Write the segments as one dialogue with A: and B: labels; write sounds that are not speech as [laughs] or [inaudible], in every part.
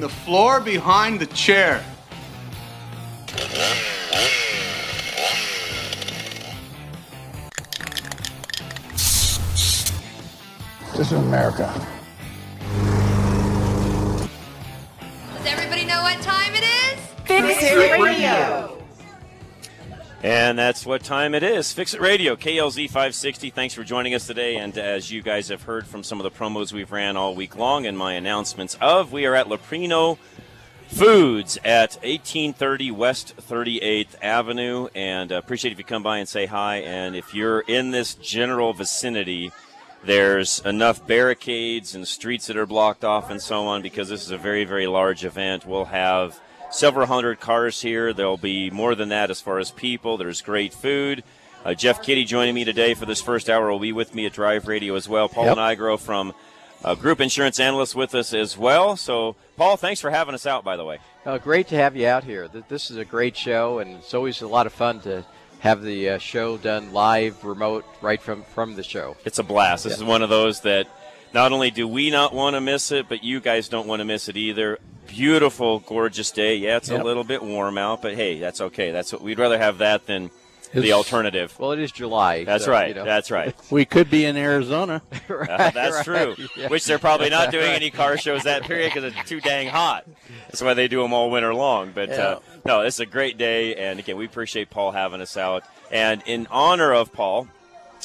A: the floor behind the chair.
B: This is America.
C: Does everybody know what time it is?
D: Fix It Radio.
E: And that's what time it is. Fix It Radio, KLZ 560. Thanks for joining us today. And as you guys have heard from some of the promos we've ran all week long and my announcements of, we are at Leprino Foods at 1830 West 38th Avenue. And uh, appreciate if you come by and say hi. And if you're in this general vicinity, there's enough barricades and streets that are blocked off and so on because this is a very, very large event. We'll have several hundred cars here. There'll be more than that as far as people. There's great food. Uh, Jeff Kitty joining me today for this first hour will be with me at Drive Radio as well. Paul
B: Yep.
E: Nigro from uh, Group Insurance Analyst with us as well. So, Paul, thanks for having us out, by the way.
F: Uh, great to have you out here. This is a great show, and it's always a lot of fun to have the uh, show done live, remote, right from from the show.
E: It's a blast. This is one of those that not only do we not want to miss it, but you guys don't want to miss it either. Beautiful, gorgeous day. Yeah, it's
F: Yep.
E: a little bit warm out, but hey, that's okay. That's what we'd rather have that than the alternative.
F: Well, it is July.
E: That's
F: so,
E: right.
F: you know.
E: That's right. [laughs]
B: We could be in Arizona. [laughs]
F: Right,
E: Uh, that's
F: right,
E: true.
F: yeah.
E: Which they're probably not [laughs] doing any car shows that period because it's too dang hot. That's why they do them all winter long. But uh, no, it's a great day, and again, we appreciate Paul having us out. And in honor of Paul,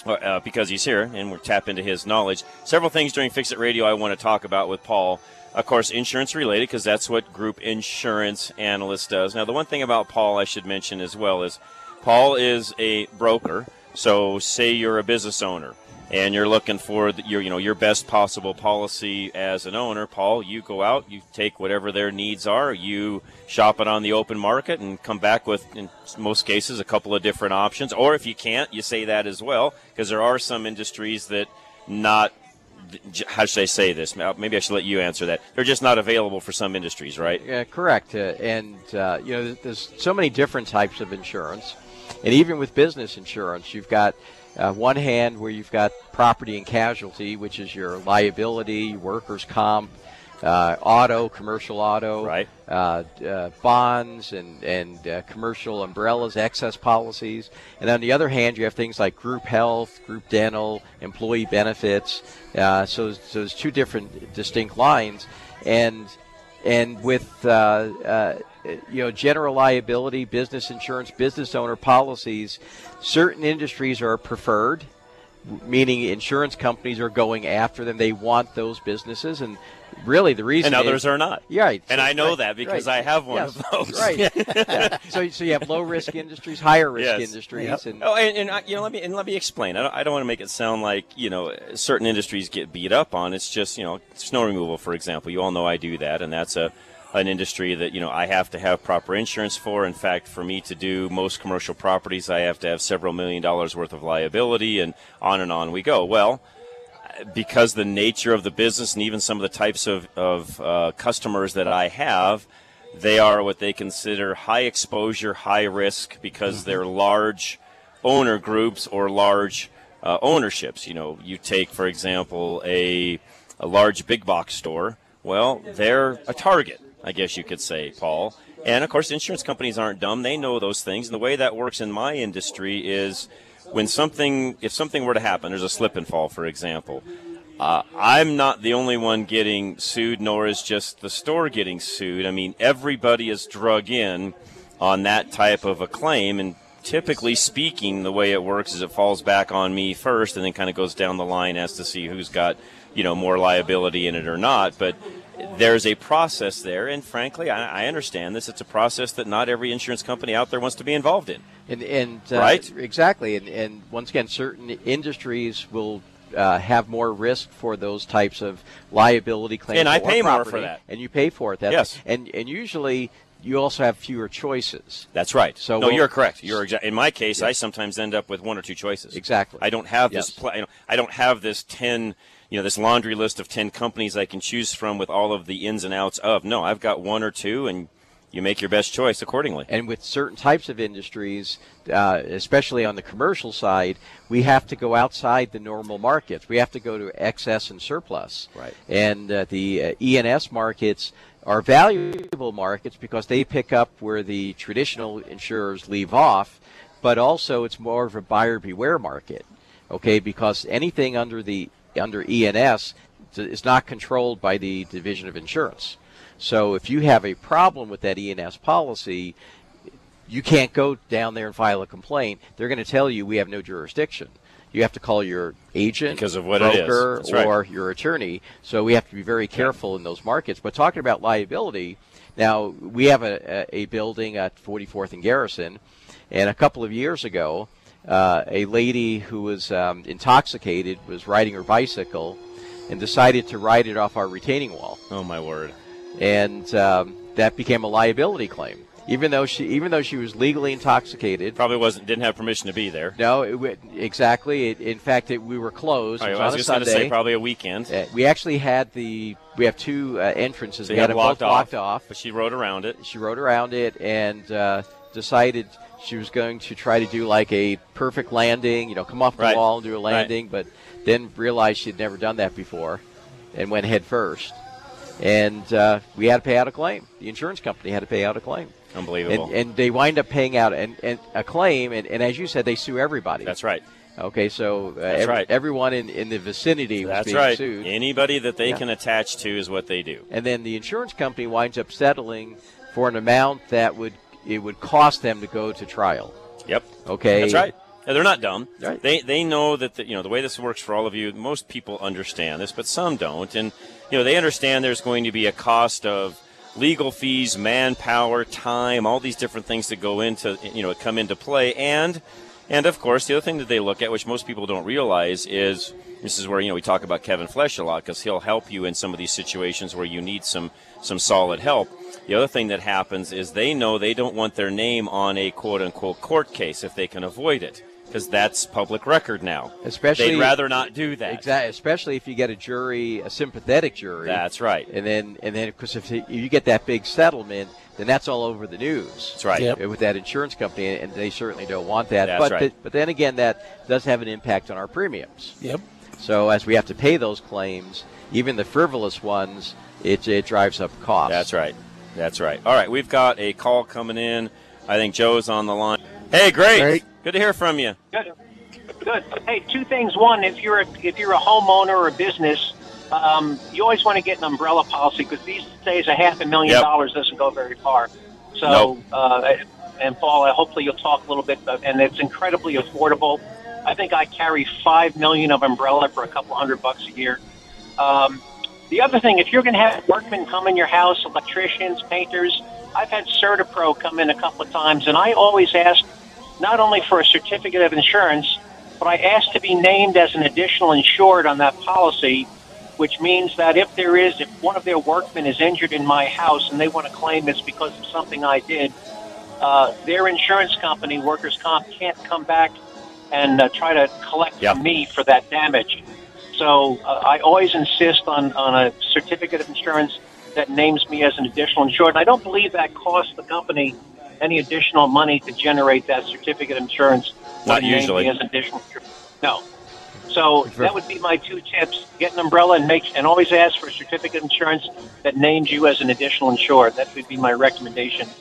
E: uh, because he's here and we're tap into his knowledge, several things during Fix It Radio I want to talk about with Paul. Of course, insurance related because that's what Group Insurance Analyst does. Now, the one thing about Paul I should mention as well is Paul is a broker. So, say you're a business owner and you're looking for the, your, you know, your best possible policy as an owner. Paul, you go out, you take whatever their needs are, you shop it on the open market, and come back with, in most cases, a couple of different options. Or if you can't, you say that as well, because there are some industries that not how should I say this? Maybe I should let you answer that. They're just not available for some industries, right?
F: Yeah, correct. Uh, and uh, you know, there's- there's so many different types of insurance, and even with business insurance, you've got uh, one hand where you've got property and casualty, which is your liability, workers' comp, uh, auto, commercial auto,
E: Right.
F: uh, uh, bonds, and and uh, commercial umbrellas, excess policies. And on the other hand, you have things like group health, group dental, employee benefits. Uh, so, so there's two different distinct lines, and and with uh, uh, Uh, you know general liability, business insurance, business owner policies, certain industries are preferred, meaning insurance companies are going after them. They want those businesses, and really the reason
E: And others
F: is-
E: are not.
F: Yeah, right.
E: And
F: So-
E: I know
F: right,
E: that because
F: right.
E: I have one
F: Yes,
E: of those.
F: Right. Yeah. [laughs] So, so you have low risk industries, higher risk
E: Yes.
F: industries, and
E: Oh, and, and I- you know, let me and let me explain. I don't, I don't want to make it sound like you know certain industries get beat up on. It's just you know snow removal, for example. You all know I do that, and that's a an industry that you know I have to have proper insurance for. In fact, for me to do most commercial properties, I have to have several million dollars worth of liability, and on and on we go. Well, because the nature of the business and even some of the types of, of uh, customers that I have, they are what they consider high exposure, high risk because they're large owner groups or large uh, ownerships. You know, you take, for example, a, a large big box store. Well, they're a target, I guess you could say, Paul. And of course, insurance companies aren't dumb. They know those things. And the way that works in my industry is when something, if something were to happen, there's a slip and fall, for example. Uh, I'm not the only one getting sued, nor is just the store getting sued. I mean, everybody is drug in on that type of a claim, and typically speaking, the way it works is it falls back on me first, and then kind of goes down the line as to see who's got you know more liability in it or not. But there's a process there, and frankly, I, I understand this. It's a process that not every insurance company out there wants to be involved in.
F: and and uh,
E: Right?
F: exactly, and and once again, certain industries will. Uh, have more risk for those types of liability claims,
E: And I pay more for that.
F: and you pay for it. That's,
E: Yes.
F: and and usually you also have fewer choices.
E: That's right.
F: So
E: no,
F: we'll-
E: you're correct. You're exa- in my case. I sometimes end up with one or two choices.
F: Exactly.
E: I don't have
F: Yes.
E: this. Pl- I don't have this ten. You know, this laundry list of ten companies I can choose from with all of the ins and outs of. No, I've got one or two, and you make your best choice accordingly.
F: And with certain types of industries, uh, especially on the commercial side, we have to go outside the normal markets. We have to go to excess and surplus.
E: Right.
F: And uh, the uh, E&S markets are valuable markets because they pick up where the traditional insurers leave off, but also it's more of a buyer beware market. Okay, because anything under the under E&S is not controlled by the Division of Insurance. So if you have a problem with that E&S policy, you can't go down there and file a complaint. They're going to tell you we have no jurisdiction. You have to call your agent,
E: Because of what it is.
F: broker,
E: right.
F: or your attorney. So we have to be very careful in those markets. But talking about liability, now we have a, a building at 44th and Garrison, and a couple of years ago, uh, a lady who was um, intoxicated was riding her bicycle and decided to ride it off our retaining wall
E: Oh my word!
F: and um, that became a liability claim. Even though she, even though she was legally intoxicated,
E: Probably wasn't didn't have permission to be there.
F: no, it, exactly. It, in fact, it, we were closed.
E: Right,
F: was
E: I was just going to say probably a weekend.
F: Uh, we actually had the we have two uh, entrances.
E: So
F: we had them both
E: blocked off,
F: blocked off.
E: but she rode around it.
F: She rode around it and uh, decided she was going to try to do like a perfect landing. You know, come off the
E: Right.
F: wall and do a
E: Right.
F: landing, but then realized she'd never done that before, and went head first. And uh, we had to pay out a claim. The insurance company had to pay out a claim.
E: Unbelievable.
F: And, and they wind up paying out and, and a claim, and, and as you said, they sue everybody.
E: That's right.
F: Okay, so uh,
E: That's right.
F: everyone in, in the vicinity was
E: That's
F: being
E: right.
F: sued.
E: Anybody that they
F: Yeah.
E: can attach to is what they do.
F: and then the insurance company winds up settling for an amount that would it would cost them to go to trial.
E: Yep.
F: Okay,
E: That's right. Yeah, they're not dumb.
F: Right.
E: They they know that the, you know the way this works for all of you. Most people understand this, but some don't. And you know they understand there's going to be a cost of legal fees, manpower, time, all these different things that go into you know come into play. And and of course the other thing that they look at, which most people don't realize, is this is where you know we talk about Kevin Flesh a lot because he'll help you in some of these situations where you need some some solid help. The other thing that happens is they know they don't want their name on a quote unquote court case if they can avoid it because that's public record now.
F: Especially-
E: they'd rather not do that.
F: exactly. Especially if you get a jury, a sympathetic jury.
E: That's right.
F: And then and then because if you get that big settlement, then that's all over the news.
E: That's right.
B: Yep.
F: With that insurance company, and they certainly don't want that.
E: That's
F: but
E: right.
F: the- but then again, that does have an impact on our premiums.
B: Yep.
F: So as we have to pay those claims, even the frivolous ones, it, it drives up costs.
E: That's right. That's right. All right, we've got a call coming in. I think Joe's on the line. Hey, great.
B: Great.
E: Good to hear from you.
G: Good. Good. Hey, two things. One, if you're a, if you're a homeowner or a business, um, you always want to get an umbrella policy because these days a half a million
E: Yep.
G: dollars doesn't go very far. So,
E: Nope.
G: uh, and Paul, uh, hopefully you'll talk a little bit, uh, and it's incredibly affordable. I think I carry five million of umbrella for a couple hundred bucks a year. Um, the other thing, if you're going to have workmen come in your house, electricians, painters, I've had CertaPro come in a couple of times, and I always ask not only for a certificate of insurance, but I ask to be named as an additional insured on that policy, which means that if there is, if one of their workmen is injured in my house and they want to claim it's because of something I did, uh, their insurance company, workers' comp, can't come back and uh, try to collect from me for that damage. So uh, I always insist on, on a certificate of insurance that names me as an additional insured. And I don't believe that costs the company any additional money to generate that certificate of insurance.
E: Not
G: when you name
E: usually.
G: As additional. No. So that would be my two tips: get an umbrella and make, and always ask for a certificate of insurance that names you as an additional insured. That would be my recommendation.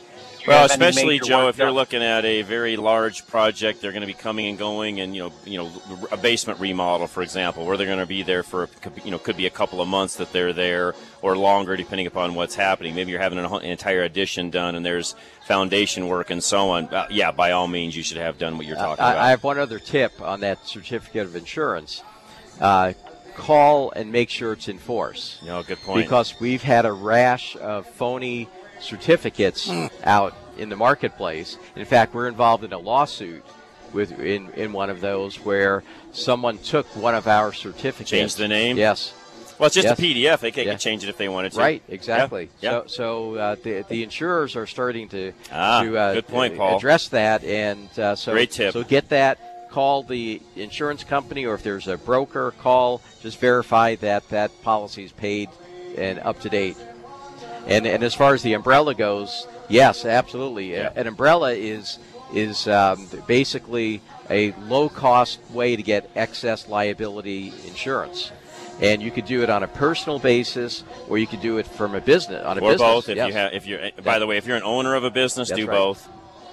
G: If you
E: Well,
G: have any
E: especially
G: major
E: Joe,
G: work
E: if you're looking at a very large project, they're going to be coming and going, and you know, you know, a basement remodel, for example, where they're going to be there for, you know, could be a couple of months that they're there, or longer, depending upon what's happening. Maybe you're having an, an entire addition done, and there's foundation work and so on. Uh, yeah, by all means, you should have done what you're talking
F: I,
E: about.
F: I have one other tip on that certificate of insurance. Uh, call and make sure it's in force.
E: no, good point.
F: Because we've had a rash of phony certificates out in the marketplace. In fact, we're involved in a lawsuit with in, in one of those where someone took one of our certificates.
E: Changed the name?
F: Yes.
E: well, it's just
F: yes.
E: a PDF. They can
F: Yeah.
E: change it if they wanted to.
F: Right, exactly.
E: Yeah.
F: So, so uh, the the insurers are starting to
E: Ah,
F: to uh,
E: good point,
F: uh,
E: Paul.
F: address that, and uh, so
E: Great tip.
F: So get that. Call the insurance company, or if there's a broker, call. Just verify that that policy is paid and up to date. And and as far as the umbrella goes, Yes, absolutely.
E: Yeah.
F: An umbrella is is um, basically a low cost way to get excess liability insurance. And you could do it on a personal basis, or you could do it from a business on a
E: or
F: business.
E: both. If
F: yes.
E: you have, if you're, by the way, if you're an owner of a business,
F: That's
E: do
F: right.
E: both.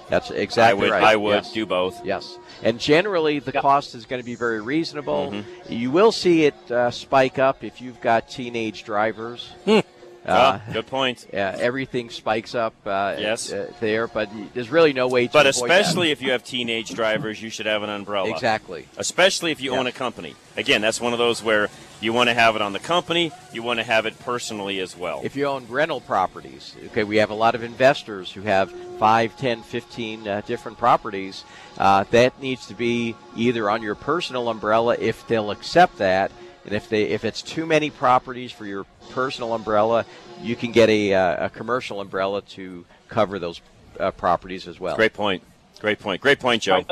F: That's
E: I
F: exactly
E: would,
F: right.
E: I would
F: yes.
E: do both.
F: Yes, and generally the
G: Yep.
F: cost is going to be very reasonable.
E: Mm-hmm.
F: You will see it uh, spike up if you've got teenage drivers. Uh,
E: Ah, good point. [laughs]
F: yeah, everything spikes up. Uh,
E: Yes.
F: uh, there, but there's really no way to.
E: But
F: avoid that.
E: especially if you have teenage drivers, you should have an umbrella.
F: exactly.
E: Especially if you
F: Yeah.
E: own a company. Again, that's one of those where you want to have it on the company, you want to have it personally as well.
F: If you own rental properties, okay, we have a lot of investors who have 5, 10, 15 uh, different properties. Uh, that needs to be either on your personal umbrella if they'll accept that, and if they if it's too many properties for your personal umbrella, you can get a, uh, a commercial umbrella to cover those uh, properties as well.
E: Great point. Great point. Great point, Joe.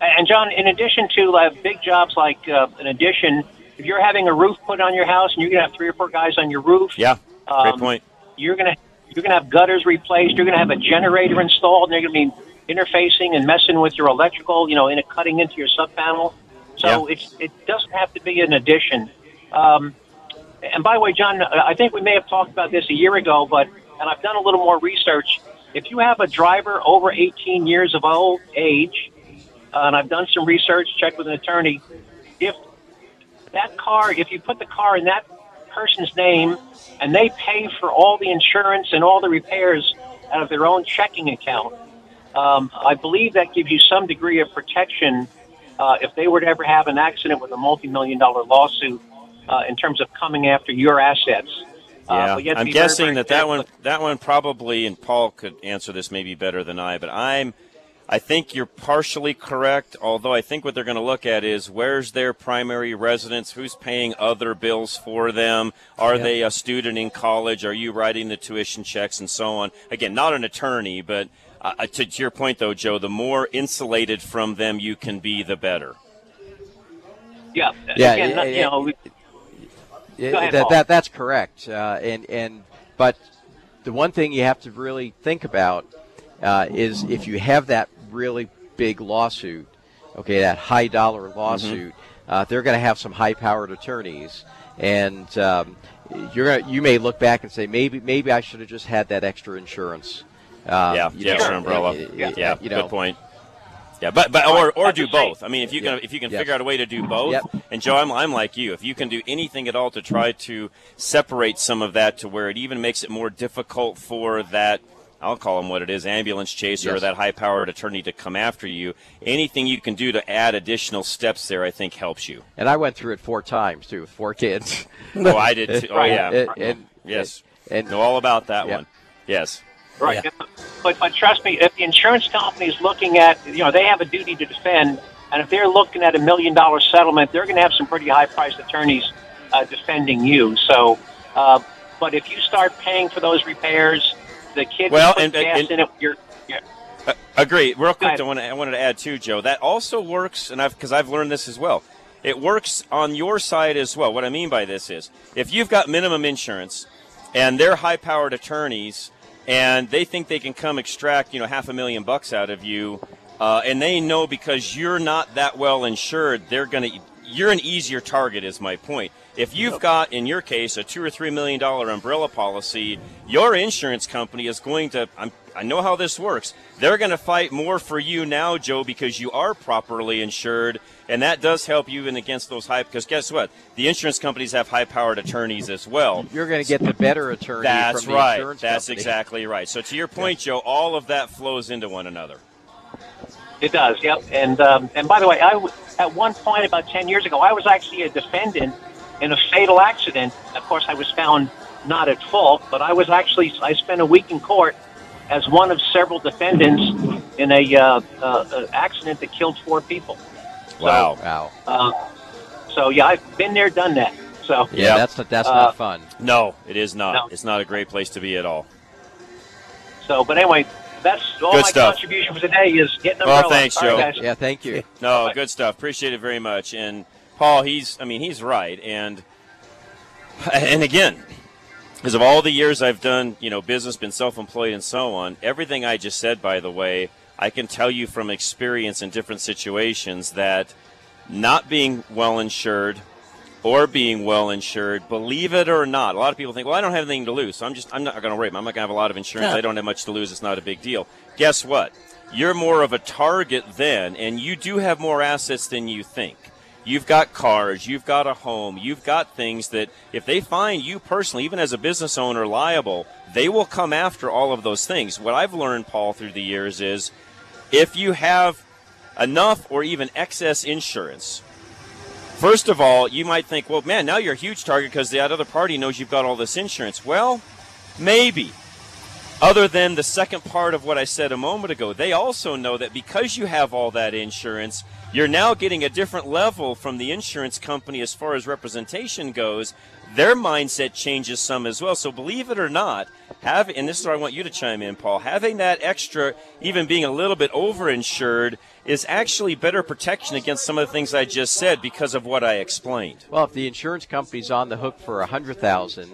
G: And John, in addition to uh, big jobs like uh, an addition, if you're having a roof put on your house and you're going to have three or four guys on your roof,
E: Yeah. Great
G: Um,
E: point.
G: you're going to you're going to have gutters replaced. You're going to have a generator installed, and you're going to be interfacing and messing with your electrical. You know, in a cutting into your sub panel. So
E: Yeah.
G: it's it doesn't have to be an addition. Um, and by the way, John, I think we may have talked about this a year ago, but and I've done a little more research. If you have a driver over 18 years of old age, uh, and I've done some research, checked with an attorney, if that car, if you put the car in that person's name and they pay for all the insurance and all the repairs out of their own checking account, um, I believe that gives you some degree of protection uh, if they were to ever have an accident with a multi-million dollar lawsuit uh, in terms of coming after your assets. Uh,
E: Yeah,
G: but you
E: I'm
G: be very,
E: guessing
G: very
E: that that one that one probably and Paul could answer this maybe better than I, but I'm I think you're partially correct, although I think what they're going to look at is where's their primary residence, who's paying other bills for them, are they a student in college, are you writing the tuition checks and so on. Again, not an attorney, but uh, to, to your point though, Joe, the more insulated from them you can be, the better.
G: Yeah,
F: Yeah,
G: Again,
F: yeah,
G: not- you know, we-
F: Yeah,
G: ahead,
F: that, that that's correct. Uh, and and but the one thing you have to really think about uh, is if you have that really big lawsuit, okay, that high dollar lawsuit, uh, they're going to have some high powered attorneys, and um, you're gonna, you may look back and say maybe maybe I should have just had that extra insurance. Um,
E: yeah,
F: you
E: yeah,
F: know,
E: extra umbrella. Yeah,
F: you know,
E: good point. Yeah, but but or, or do both. I mean, if you can if you can
F: Yes.
E: figure out a way to do both.
F: Yep.
E: And Joe, I'm I'm like you. If you can do anything at all to try to separate some of that to where it even makes it more difficult for that. I'll call them what it is, ambulance chaser or that high-powered attorney to come after you. Anything you can do to add additional steps there, I think, helps you.
F: And I went through it four times too, with four kids.
E: Oh, I did. [laughs] Too. Oh, yeah.
F: And- and-
E: yes.
F: and-
E: know all about that
F: Yeah.
E: one. Yes.
G: Right. But but trust me, if the insurance company is looking at, you know, they have a duty to defend, and if they're looking at a million dollar settlement, they're going to have some pretty high priced attorneys uh, defending you. So, uh, but if you start paying for those repairs, the kid
E: Well, and-
G: gas
E: and-
G: in it. You're, you're,
E: Uh, agree. Real quick. I, want to, I wanted to add too, Joe. That also works, and I've because I've learned this as well. It works on your side as well. What I mean by this is, if you've got minimum insurance, and they're high-powered attorneys, and they think they can come extract, you know, half a million bucks out of you, uh, and they know because you're not that well insured, they're to. You're an easier target, is my point. If you've got, in your case, a two or three million dollar umbrella policy, your insurance company is going to. I'm, I know how this works. They're going to fight more for you now, Joe, because you are properly insured, and that does help you in against those high. Because guess what? The insurance companies have high-powered attorneys as well.
F: You're going to get the better attorney
E: That's
F: from the
E: right.
F: insurance
E: That's
F: company.
E: exactly right. So to your point, Joe, all of that flows into one another.
G: It does, yep. And um, and by the way, I w- at one point about ten years ago, I was actually a defendant in a fatal accident. Of course, I was found not at fault, but I was actually I spent a week in court as one of several defendants in a uh, uh, uh, accident that killed four people.
E: Wow.
F: Wow.
G: Uh, so yeah, I've been there, done that. So
F: Yeah,
E: Yeah.
F: that's that's
G: Uh,
F: not fun.
E: No, it is not.
G: No.
E: It's not a great place to be at all.
G: so, but anyway, that's all
E: Good
G: my
E: stuff.
G: contribution for today is getting an
E: Well,
G: umbrella.
E: thanks, Joe.
G: guys.
F: Yeah, thank you. [laughs]
E: No, good stuff. Appreciate it very much. And Paul, he's I mean, he's right. And [laughs] and again, because of all the years I've done, you know, business, been self-employed, and so on. Everything I just said, by the way, I can tell you from experience in different situations that not being well insured or being well insured, believe it or not, a lot of people think, well, I don't have anything to lose, so I'm just I'm not going to worry. I'm not going to have a lot of insurance.
B: Yeah.
E: I don't have much to lose. It's not a big deal. Guess what? You're more of a target then, and you do have more assets than you think. You've got cars, you've got a home, you've got things that if they find you personally, even as a business owner, liable, they will come after all of those things. What I've learned, Paul, through the years is if you have enough or even excess insurance, first of all, you might think, well, man, now you're a huge target because that other party knows you've got all this insurance. Well, maybe. Other than the second part of what I said a moment ago, they also know that because you have all that insurance, you're now getting a different level from the insurance company as far as representation goes. Their mindset changes some as well. So believe it or not, have and this is where I want you to chime in, Paul. Having that extra, even being a little bit overinsured, is actually better protection against some of the things I just said because of what I explained.
F: Well, if the insurance company's on the hook for a hundred thousand,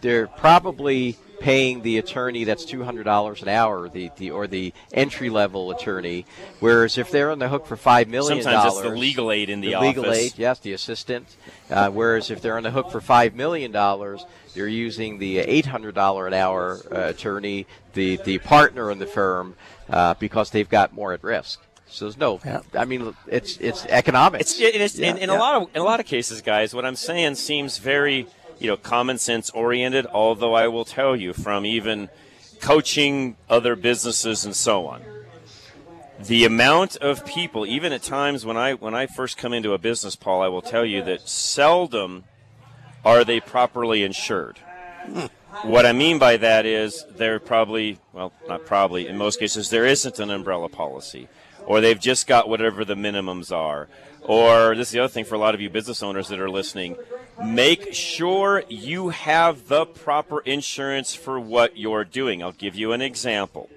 F: they're probably paying the attorney that's two hundred dollars an hour, the, the or the entry level attorney. Whereas if they're on the hook for five million
E: Sometimes
F: dollars,
E: it's the legal aid in the,
F: legal
E: office.
F: Legal aid, yes, the assistant. Uh, whereas if they're on the hook for five million dollars, they're using the eight hundred dollar an hour uh, attorney, the the partner in the firm, uh, because they've got more at risk. So there's no,
B: Yeah.
F: I mean, it's it's economics.
E: It's, it is, in, in
F: yeah.
E: a lot of in a lot of cases, guys. What I'm saying seems very, you know, common sense oriented. Although I will tell you, from even coaching other businesses and so on, the amount of people, even at times when I when I first come into a business, Paul, I will tell you that seldom are they properly insured. What I mean by that is they're probably, well, not probably, in most cases, there isn't an umbrella policy. Or they've just got whatever the minimums are. Or this is the other thing for a lot of you business owners that are listening make sure you have the proper insurance for what you're doing. I'll give you an example.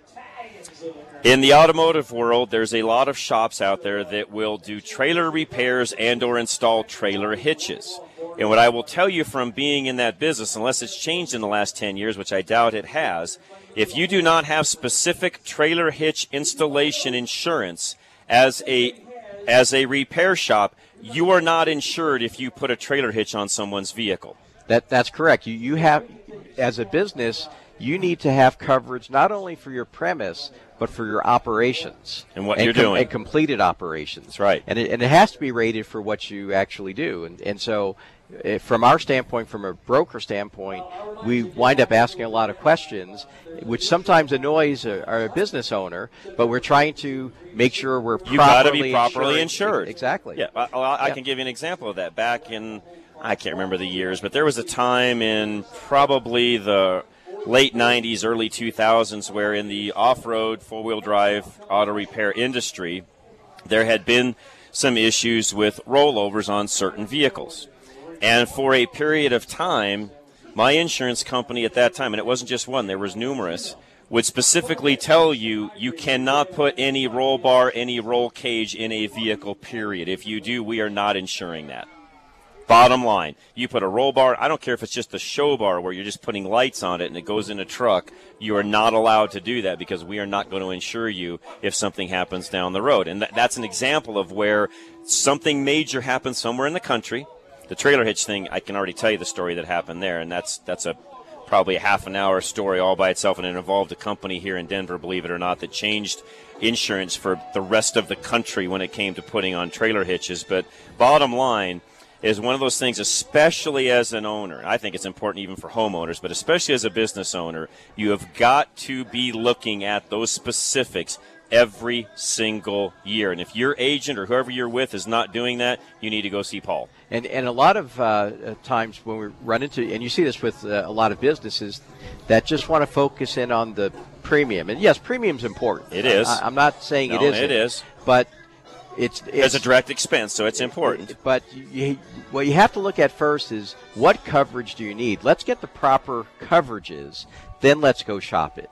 E: In the automotive world, there's a lot of shops out there that will do trailer repairs and or install trailer hitches. And what I will tell you from being in that business, unless it's changed in the last 10 years, which I doubt it has, if you do not have specific trailer hitch installation insurance as a as a repair shop, you are not insured if you put a trailer hitch on someone's vehicle.
F: That that's correct. You you have as a business, you need to have coverage not only for your premise but for your operations
E: And what you're doing.
F: and completed operations.
E: That's right.
F: And it, and it has to be rated for what you actually do. And and so. Eh, From our standpoint, from a broker standpoint, we wind up asking a lot of questions, which sometimes annoys a, our business owner. But we're trying to make sure we're
E: You got to
F: properly
E: be properly
F: insured.
E: insured.
F: Exactly.
E: Yeah, I, I, I
F: Yeah.
E: can give you an example of that. Back in, I can't remember the years, but there was a time in probably the late 90s, early 2000s, where in the off road, four wheel drive auto repair industry, there had been some issues with rollovers on certain vehicles. And for a period of time, my insurance company at that time, and it wasn't just one, there was numerous, would specifically tell you you cannot put any roll bar, any roll cage in a vehicle, period. If you do, we are not insuring that. Bottom line, you put a roll bar, I don't care if it's just a show bar where you're just putting lights on it and it goes in a truck, you are not allowed to do that because we are not going to insure you if something happens down the road. And that, that's an example of where something major happens somewhere in the country. The trailer hitch thing, I can already tell you the story that happened there, and that's that's a probably a half an hour story all by itself, and it involved a company here in Denver, believe it or not, that changed insurance for the rest of the country when it came to putting on trailer hitches. But bottom line is one of those things, especially as an owner. I think it's important even for homeowners, but especially as a business owner, you have got to be looking at those specifics every single year. And if your agent or whoever you're with is not doing that, you need to go see Paul.
F: And and a lot of uh, uh, times when we run into, and you see this with uh, a lot of businesses that just want to focus in on the premium. And yes, premium's important.
E: It is.
F: I, am not saying
E: No,
F: it isn't.
E: it is.
F: But it's
E: It's
F: it's
E: a direct expense, so it's important.
F: But you, what you have to look at first is what coverage do you need? Let's get the proper coverages, then let's go shop it.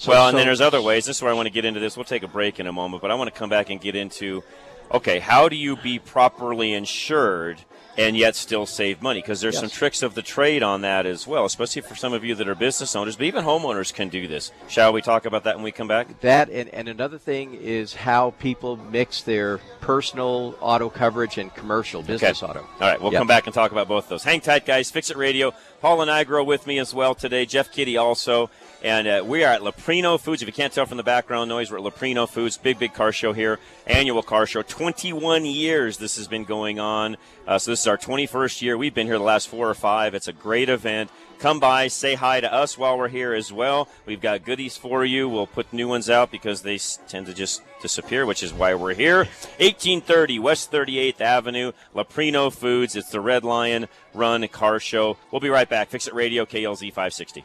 F: So-
E: well, and
F: so-
E: then there's other ways. This is where I want to get into this. We'll take a break in a moment, but I want to come back and get into okay, how do you be properly insured and yet still save money because there's
F: Yes.
E: some tricks of the trade on that as well, especially for some of you that are business owners, but even homeowners can do this. Shall we talk about that when we come back?
F: That and, and another thing is how people mix their personal auto coverage and commercial business
E: Okay.
F: auto.
E: All right, we'll
F: Yep.
E: come back and talk about both those. Hang tight, guys. Fix It Radio. Paul Nigro with me as well today. Jeff Kitty also. And uh, we are at Leprino Foods. If you can't tell from the background noise, we're at Leprino Foods. Big, big car show here. Annual car show. 21 years this has been going on. Uh, so this is our 21st year. We've been here the last four or five. It's a great event. Come by, say hi to us while we're here as well. We've got goodies for you. We'll put new ones out because they tend to just disappear, which is why we're here. 1830 West 38th Avenue, Leprino Foods. It's the Red Lion Run Car Show. We'll be right back. Fix It Radio, KLZ 560.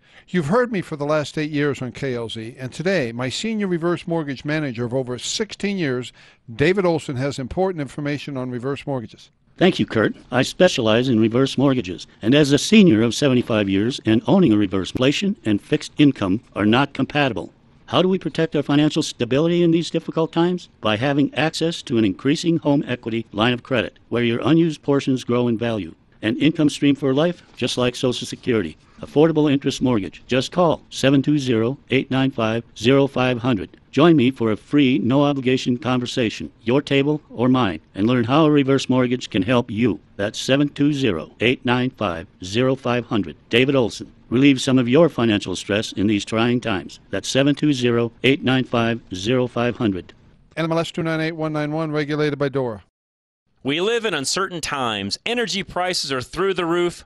H: You've heard me for the last eight years on KLZ, and today, my senior reverse mortgage manager of over 16 years, David Olson, has important information on reverse mortgages.
I: Thank you, Kurt. I specialize in reverse mortgages, and as a senior of 75 years and owning a reverse, inflation and fixed income are not compatible. How do we protect our financial stability in these difficult times? By having access to an increasing home equity line of credit, where your unused portions grow in value. An income stream for life, just like Social Security. Affordable interest mortgage. Just call 720-895-0500. Join me for a free, no obligation conversation, your table or mine, and learn how a reverse mortgage can help you. That's 720-895-0500. David Olson. Relieve some of your financial stress in these trying times. That's 720-895-0500.
H: NMLS 298191, regulated by DORA.
E: We live in uncertain times. Energy prices are through the roof,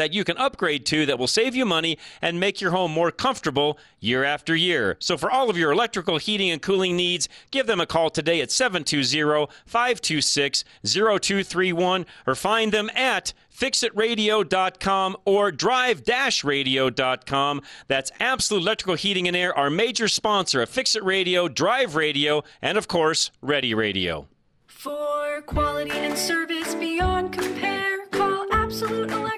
E: that you can upgrade to that will save you money and make your home more comfortable year after year. So for all of your electrical heating and cooling needs, give them a call today at 720-526-0231 or find them at fixitradio.com or drive-radio.com. That's Absolute Electrical Heating and Air, our major sponsor of Fix It Radio, Drive Radio, and of course, Ready Radio.
J: For quality and service beyond compare,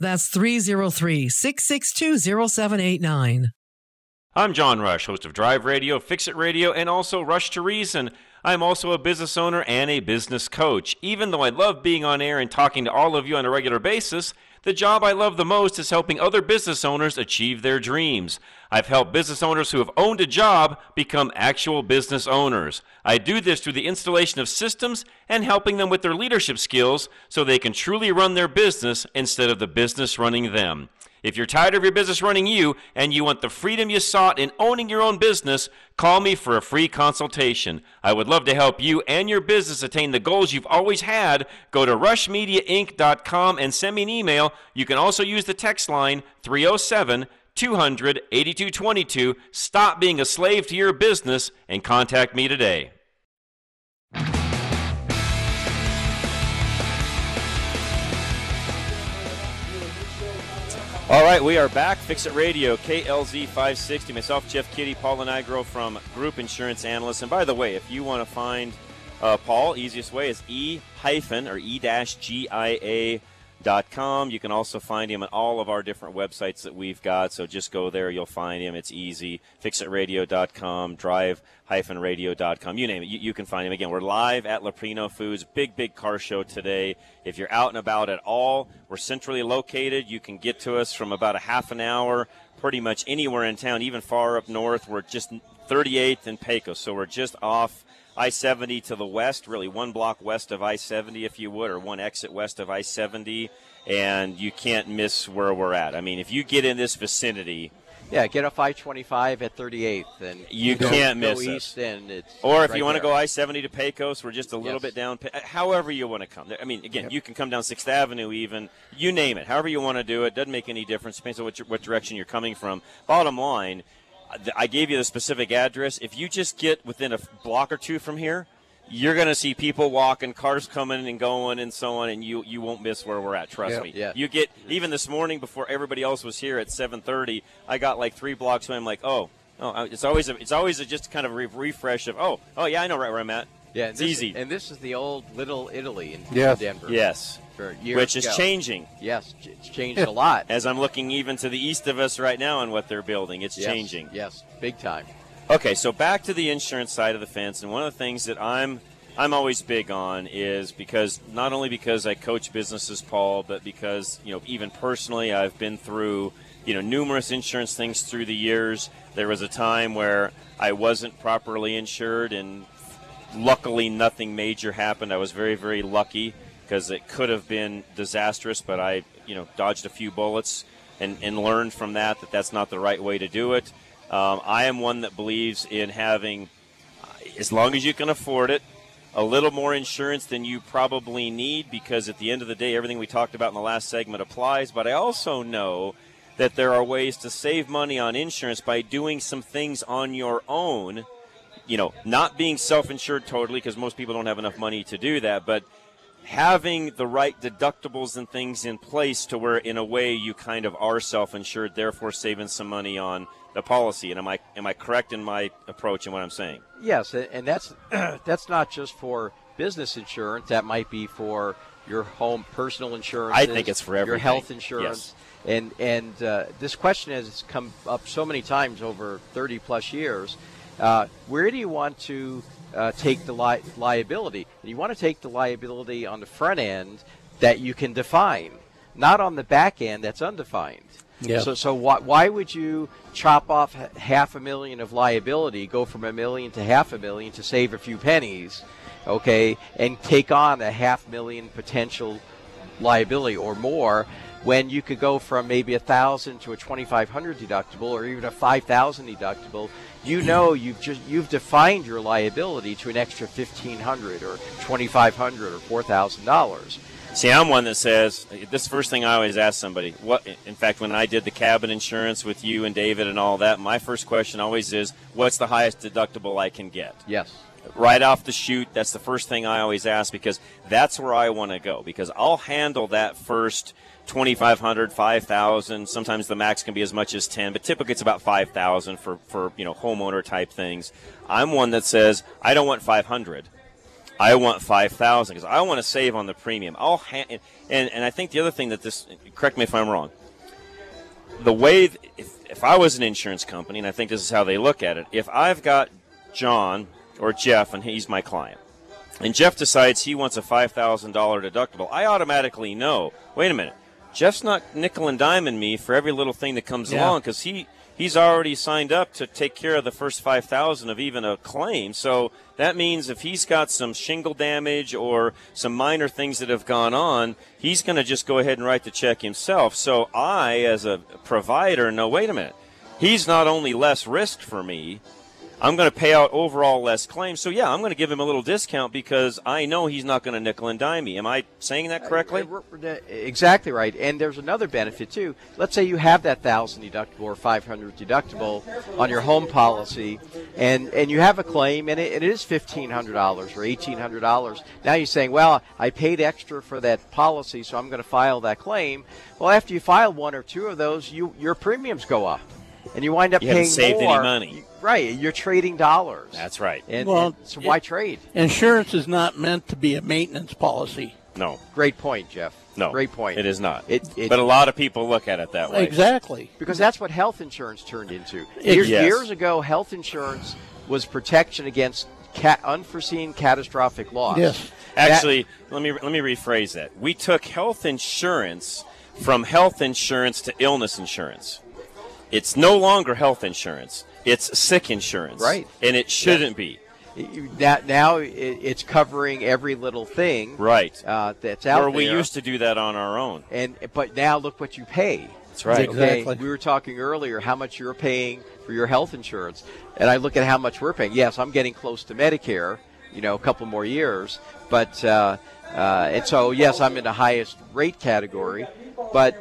K: That's 303 662 0789.
E: I'm John Rush, host of Drive Radio, Fix It Radio, and also Rush to Reason. I'm also a business owner and a business coach. Even though I love being on air and talking to all of you on a regular basis, The job I love the most is helping other business owners achieve their dreams. I've helped business owners who have owned a job become actual business owners. I do this through the installation of systems and helping them with their leadership skills so they can truly run their business instead of the business running them. If you're tired of your business running you and you want the freedom you sought in owning your own business, call me for a free consultation. I would love to help you and your business attain the goals you've always had. Go to rushmediainc.com and send me an email. You can also use the text line 307 200 8222. Stop being a slave to your business and contact me today. All right, we are back. Fix It Radio, KLZ 560. Myself, Jeff Kitty, Paul Nigro from Group Insurance Analyst. And by the way, if you want to find uh, Paul, easiest way is e hyphen or e dash g i a com. You can also find him at all of our different websites that we've got. So just go there, you'll find him. It's easy. Fixitradio.com, drive-radio.com, you name it. You, you, can find him. Again, we're live at Leprino Foods. Big, big car show today. If you're out and about at all, we're centrally located. You can get to us from about a half an hour, pretty much anywhere in town, even far up north. We're just 38th and Pecos, so we're just off I 70 to the west, really one block west of I 70, if you would, or one exit west of I 70, and you can't miss where we're at. I mean, if you get in this vicinity,
F: yeah, get twenty five at thirty eighth, and
E: you, you can't
F: go,
E: miss
F: go east, and it's
E: or if
F: right
E: you want
F: to
E: go I seventy to Pecos, we're just a little
F: yes.
E: bit down. However you want to come. I mean, again,
F: yep.
E: you can come down Sixth Avenue, even you name it. However you want to do it, doesn't make any difference. Depends on what, what direction you're coming from. Bottom line, I gave you the specific address. If you just get within a block or two from here, you're going to see people walking, cars coming and going, and so on, and you you won't miss where we're at. Trust
F: yeah,
E: me.
F: Yeah.
E: You get even this morning before everybody else was here at 7:30. I got like three blocks away. I'm like, oh, oh, it's always a, it's always a, just kind of a refresh of, oh, oh yeah, I know right where I'm at.
F: Yeah,
E: it's
F: this,
E: easy.
F: And this is the old Little Italy in
H: yes.
F: Denver.
E: Yes. Which is
F: ago.
E: changing.
F: Yes, it's changed a lot. [laughs]
E: As I'm looking even to the east of us right now on what they're building, it's
F: yes,
E: changing.
F: Yes, big time.
E: Okay, so back to the insurance side of the fence, and one of the things that I'm I'm always big on is because not only because I coach businesses, Paul, but because you know even personally I've been through you know numerous insurance things through the years. There was a time where I wasn't properly insured, and luckily nothing major happened. I was very very lucky because it could have been disastrous, but I you know dodged a few bullets and, and learned from that that that's not the right way to do it. Um, I am one that believes in having, as long as you can afford it, a little more insurance than you probably need because at the end of the day, everything we talked about in the last segment applies. But I also know that there are ways to save money on insurance by doing some things on your own. You know, not being self insured totally because most people don't have enough money to do that, but having the right deductibles and things in place to where, in a way, you kind of are self insured, therefore saving some money on the policy. And am I am I correct in my approach and what I'm saying?
F: Yes, and that's [clears throat] that's not just for business insurance. That might be for your home personal insurance.
E: I think it's for everything.
F: Your health insurance.
E: Yes.
F: And and uh, this question has come up so many times over 30 plus years. Uh, where do you want to uh, take the li- liability? And you want to take the liability on the front end that you can define, not on the back end that's undefined.
B: Yeah.
F: So, so why, why would you chop off half a million of liability, go from a million to half a million to save a few pennies, okay, and take on a half million potential liability or more when you could go from maybe a thousand to a 2500 deductible or even a 5000 deductible you hmm. know you've just you've defined your liability to an extra 1500 or 2500 or 4000 dollars
E: See, I'm one that says this first thing I always ask somebody. What, in fact, when I did the cabin insurance with you and David and all that, my first question always is, "What's the highest deductible I can get?"
F: Yes.
E: Right off the shoot, that's the first thing I always ask because that's where I want to go. Because I'll handle that first 2,500, 5,000. Sometimes the max can be as much as 10, but typically it's about 5,000 for for you know homeowner type things. I'm one that says I don't want 500. I want five thousand because I want to save on the premium. I'll ha- and, and and I think the other thing that this correct me if I'm wrong. The way if if I was an insurance company and I think this is how they look at it, if I've got John or Jeff and he's my client, and Jeff decides he wants a five thousand dollar deductible, I automatically know. Wait a minute. Jeff's not nickel and diming me for every little thing that comes
B: Yeah.
E: along because he he's already signed up to take care of the first five thousand of even a claim. So that means if he's got some shingle damage or some minor things that have gone on, he's going to just go ahead and write the check himself. So I, as a provider, know. Wait a minute. He's not only less risk for me, I'm going to pay out overall less claims. So yeah, I'm going to give him a little discount because I know he's not going to nickel and dime me. Am I saying that uh, correctly?
F: Uh, uh, exactly right. And there's another benefit too. Let's say you have that thousand deductible or 500 deductible on your home policy, and and you have a claim, and it, it is fifteen hundred dollars or eighteen hundred dollars. Now you're saying, well, I paid extra for that policy, so I'm going to file that claim. Well, after you file one or two of those, you your premiums go up, and you wind up
E: You haven't
F: paying
E: saved any
F: more.
E: Money.
F: Right, you're trading dollars.
E: That's right.
F: And,
B: Well,
F: and so why trade?
B: Insurance is not meant to be a maintenance policy.
E: No.
F: Great point, Jeff.
E: No.
F: Great point.
E: It is not.
F: It, it,
E: but a lot of people look at it that way.
B: Exactly.
F: Because that's what health insurance turned into.
B: Ex-
F: Years,
E: Yes.
F: years ago, health insurance was protection against ca- unforeseen catastrophic loss.
B: Yes.
F: That-
E: Actually, let me let me rephrase that. We took health insurance from health insurance to illness insurance. It's no longer health insurance. It's sick insurance.
F: Right.
E: And it shouldn't be.
F: That now, now it's covering every little thing
E: Right.
F: uh, that's out
E: Where we
F: there.
E: used to do that on our own.
F: and but now look what you pay.
E: That's right.
F: Okay,
B: Exactly.
F: we were talking earlier how much you're paying for your health insurance, and I look at how much we're paying. Yes, I'm getting close to Medicare. You know, a couple more years, but uh, uh, and so yes, I'm in the highest rate category, but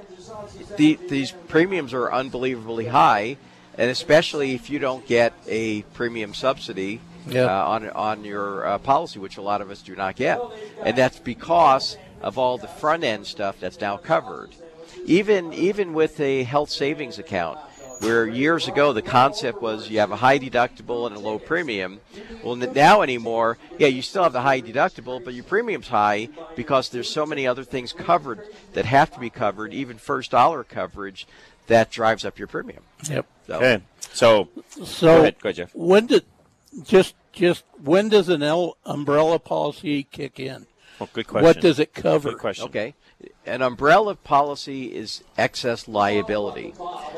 F: the, these premiums are unbelievably high, and especially if you don't get a premium subsidy uh, on on your uh, policy, which a lot of us do not get, and that's because of all the front end stuff that's now covered. Even even with a health savings account, where years ago the concept was you have a high deductible and a low premium. Well, now anymore, yeah, you still have the high deductible, but your premium's high because there's so many other things covered that have to be covered, even first dollar coverage, that drives up your premium.
B: Yep.
F: So,
E: Okay. So,
B: So
E: go ahead, go ahead, Jeff.
B: when did just just when does an L umbrella policy kick in?
E: Oh, good question.
B: What does it cover?
E: Good question.
F: Okay. An umbrella policy is excess liability.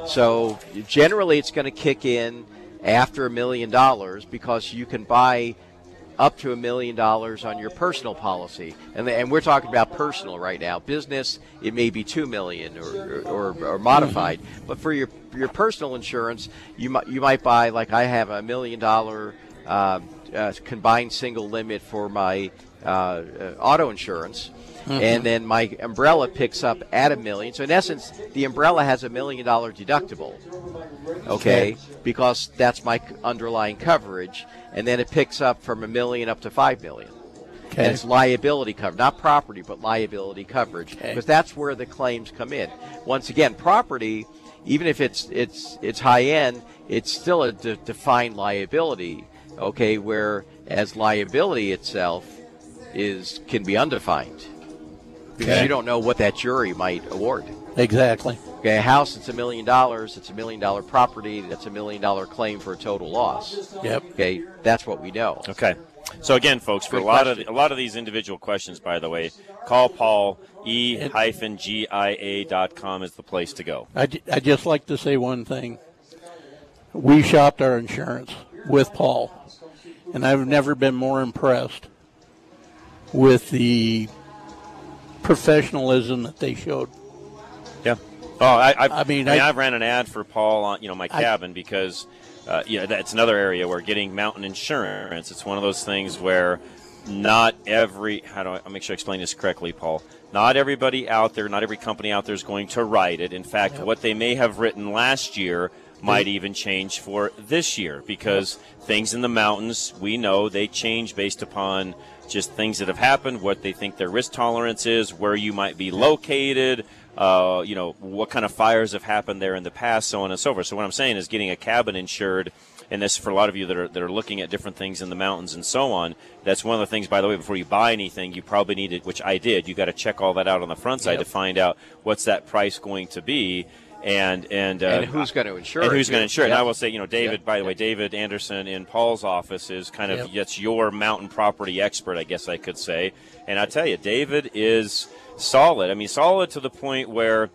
F: So generally it's going to kick in after a million dollars because you can buy up to a million dollars on your personal policy. And, and we're talking about personal right now. Business, it may be two million or, or, or modified. But for your, your personal insurance, you might, you might buy, like I have a million dollar uh, uh, combined single limit for my uh, uh, auto insurance. Mm-hmm. And then my umbrella picks up at a million. So in essence, the umbrella has a million dollar deductible. Okay, because that's my underlying coverage, and then it picks up from a million up to five million.
B: Okay.
F: And it's liability coverage, not property, but liability coverage,
B: Okay.
F: because that's where the claims come in. Once again, property, even if it's it's it's high end, it's still a de- defined liability. Okay, where as liability itself is can be undefined because
B: Okay.
F: you don't know what that jury might award.
B: Exactly.
F: Okay, a house it's a million dollars, it's a million dollar property, that's a million dollar claim for a total loss.
B: Yep.
F: Okay, that's what we know.
E: Okay. So again, folks, for
F: Good
E: a lot of
F: question.
E: a lot of these individual questions, by the way, call Paul e hyphen gia dot com is the place to go.
B: I, I just like to say one thing. We shopped our insurance with Paul, and I've never been more impressed with the professionalism that they showed.
E: Yeah. Oh, I, I've,
B: I
E: I
B: mean,
E: mean, I,
B: I-
E: have ran an ad for Paul on you know my
B: I-
E: cabin because uh, you know that's another area where getting mountain insurance. It's one of those things where not every how do I I'll make sure I explain this correctly, Paul. Not everybody out there, not every company out there is going to write it. In fact, what they may have written last year might even change for this year because things in the mountains we know they change based upon just things that have happened, what they think their risk tolerance is, where you might be located, uh, you know, what kind of fires have happened there in the past, so on and so forth. So what I'm saying is getting a cabin insured, and this for a lot of you that are that are looking at different things in the mountains and so on. That's one of the things, by the way, before you buy anything, you probably need it, which I did. You got to check all that out on the front side
B: Yep.
E: to find out what's that price going to be. And and uh,
F: And who's going to insure
E: and
F: it,
E: who's going to insure it. And I will say, you know, David.
F: Yep.
E: By the way, David Anderson in Paul's office is kind of that's your mountain property expert, I guess I could say. And I tell you, David is solid. I mean, solid to the point where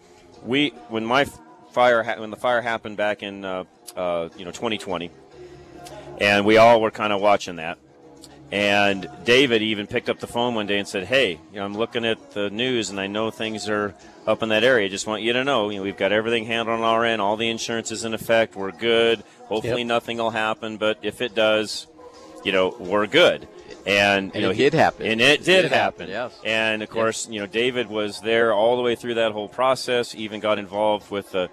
E: we, when my fire, ha- when the fire happened back in, uh, uh, you know, 2020, and we all were kind of watching that. And David even picked up the phone one day and said, "Hey, you know, I'm looking at the news, and I know things are up in that area. Just want you to know, you know, we've got everything handled on our end. All the insurance is in effect. We're good. Hopefully,
F: Yep.
E: nothing will happen. But if it does, you know, we're good." And, you
F: And
E: know,
F: it
E: he-
F: did happen.
E: And it did,
F: did happen,
E: happen.
F: yes.
E: And of course, you know, David was there all the way through that whole process. Even got involved with the,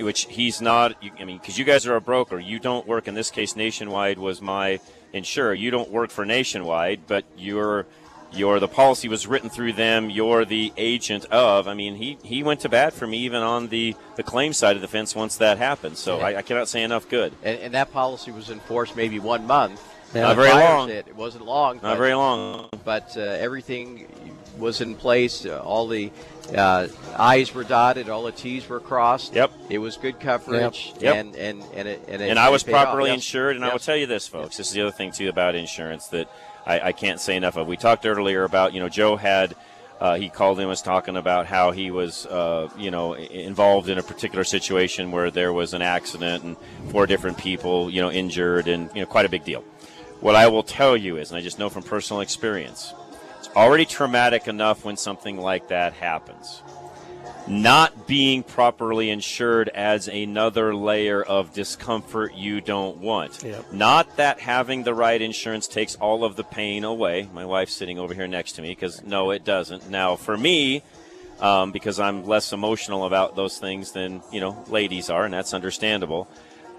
E: which he's not. I mean, because you guys are a broker, you don't work. In this case, Nationwide was my insurer. You don't work for Nationwide, but you're. You're the policy was written through them. You're the agent of. I mean, he, he went to bat for me even on the, the claim side of the fence once that happened. So I, I cannot say enough good.
F: And, and that policy was enforced maybe one month.
E: Not very long.
F: hit. It wasn't long.
E: Not
F: but-
E: very long.
F: But uh, everything was in place. Uh, all the uh, I's were dotted. All the T's were crossed.
E: Yep.
F: It was good coverage.
E: Yep.
F: And and and it, and, it,
E: and I was
F: off.
E: properly insured. And I will tell you this, folks. This is the other thing too about insurance that I, I can't say enough of. We talked earlier about you know Joe had. Uh, he called in was talking about how he was, uh, you know, involved in a particular situation where there was an accident and four different people, you know, injured and you know quite a big deal. What I will tell you is, and I just know from personal experience, already traumatic enough when something like that happens. Not being properly insured adds another layer of discomfort you don't want. Not that having the right insurance takes all of the pain away. My wife's sitting over here next to me because no, it doesn't. Now, for me, um, because I'm less emotional about those things than you know ladies are, and that's understandable.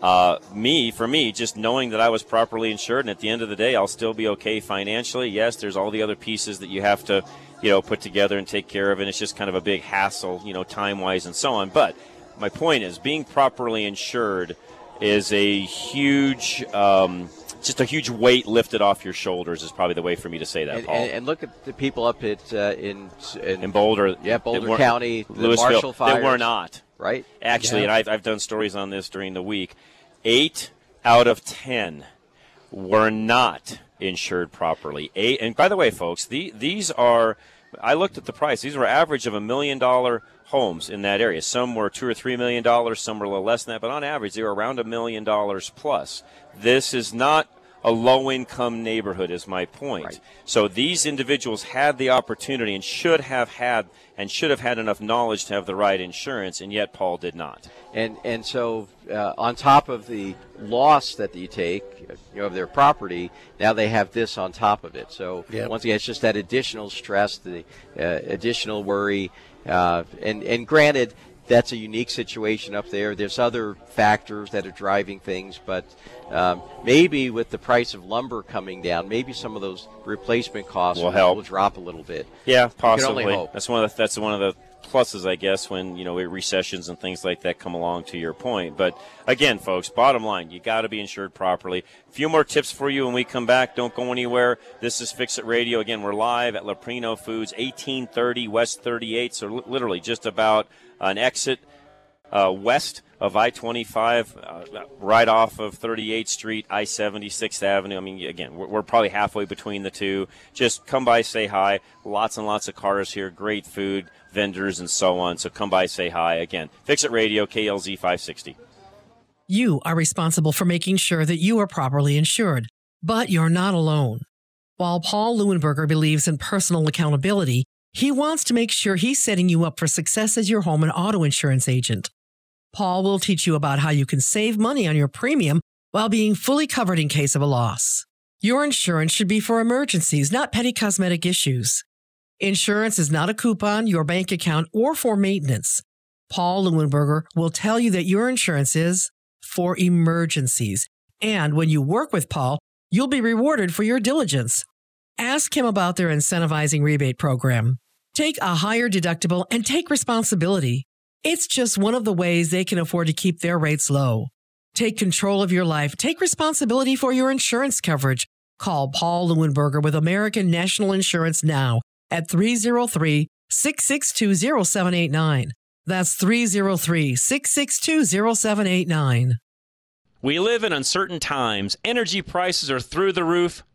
E: Uh, me, for me, just knowing that I was properly insured, and at the end of the day, I'll still be okay financially. Yes, there's all the other pieces that you have to, you know, put together and take care of, and it's just kind of a big hassle, you know, time wise and so on. But my point is, being properly insured is a huge, um, just a huge weight lifted off your shoulders. Is probably the way for me to say that,
F: And,
E: Paul.
F: and, and look at the people up at uh, in, in
E: in Boulder,
F: yeah, Boulder County, the
E: Louisville,
F: Marshall
E: that
F: fires.
E: were not
F: right.
E: Actually,
F: Yeah.
E: and I've, I've done stories on this during the week. Eight out of ten were not insured properly. Eight, and by the way, folks, the, these are. I looked at the price. These were average of a million dollar homes in that area. Some were two or three million dollars. Some were a little less than that, but on average, they were around a million dollars plus. This is not a low income neighborhood is my point. So these individuals had the opportunity and should have had and should have had enough knowledge to have the right insurance, and yet Paul did not.
F: And and so uh, on top of the loss that you take, you know, of their property, now they have this on top of it. So
B: Yep.
F: once again, it's just that additional stress, the uh, additional worry, uh, and and granted. That's a unique situation up there. There's other factors that are driving things, but um, maybe with the price of lumber coming down, maybe some of those replacement costs
E: Will help.
F: will drop a little bit.
E: Yeah,
F: We can only
E: possibly. That's one of the, that's one of the pluses, I guess, when you know recessions and things like that come along. To your point, but again, folks, bottom line, you got to be insured properly. A few more tips for you when we come back. Don't go anywhere. This is Fix It Radio. Again, we're live at Leprino Foods, 1830 West 38. So li- literally just about an exit uh, west of I 25, uh, right off of 38th Street, I 76th Avenue. I mean, again, we're, we're probably halfway between the two. Just come by, say hi. Lots and lots of cars here, great food, vendors, and so on. So come by, say hi. Again, Fix It Radio, KLZ 560.
K: You are responsible for making sure that you are properly insured, but you're not alone. While Paul Leuenberger believes in personal accountability, he wants to make sure he's setting you up for success as your home and auto insurance agent. Paul will teach you about how you can save money on your premium while being fully covered in case of a loss. Your insurance should be for emergencies, not petty cosmetic issues. Insurance is not a coupon, your bank account, or for maintenance. Paul Leuenberger will tell you that your insurance is for emergencies. And when you work with Paul, you'll be rewarded for your diligence. Ask him about their incentivizing rebate program. Take a higher deductible and take responsibility. It's just one of the ways they can afford to keep their rates low. Take control of your life. Take responsibility for your insurance coverage. Call Paul Leuenberger with American National Insurance now at 303 662 0789. That's 303 662 0789.
E: We live in uncertain times. Energy prices are through the roof,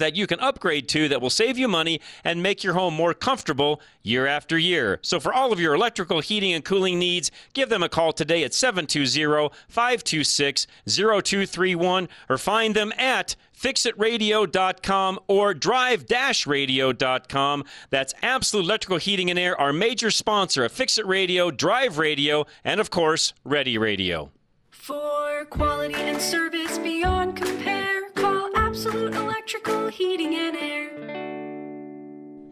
E: that you can upgrade to that will save you money and make your home more comfortable year after year. So for all of your electrical heating and cooling needs, give them a call today at 720-526-0231 or find them at fixitradio.com or drive-radio.com. That's Absolute Electrical Heating and Air, our major sponsor of Fix It Radio, Drive Radio, and of course, Ready Radio.
J: For quality and service beyond compare, Absolute Electrical Heating and Air.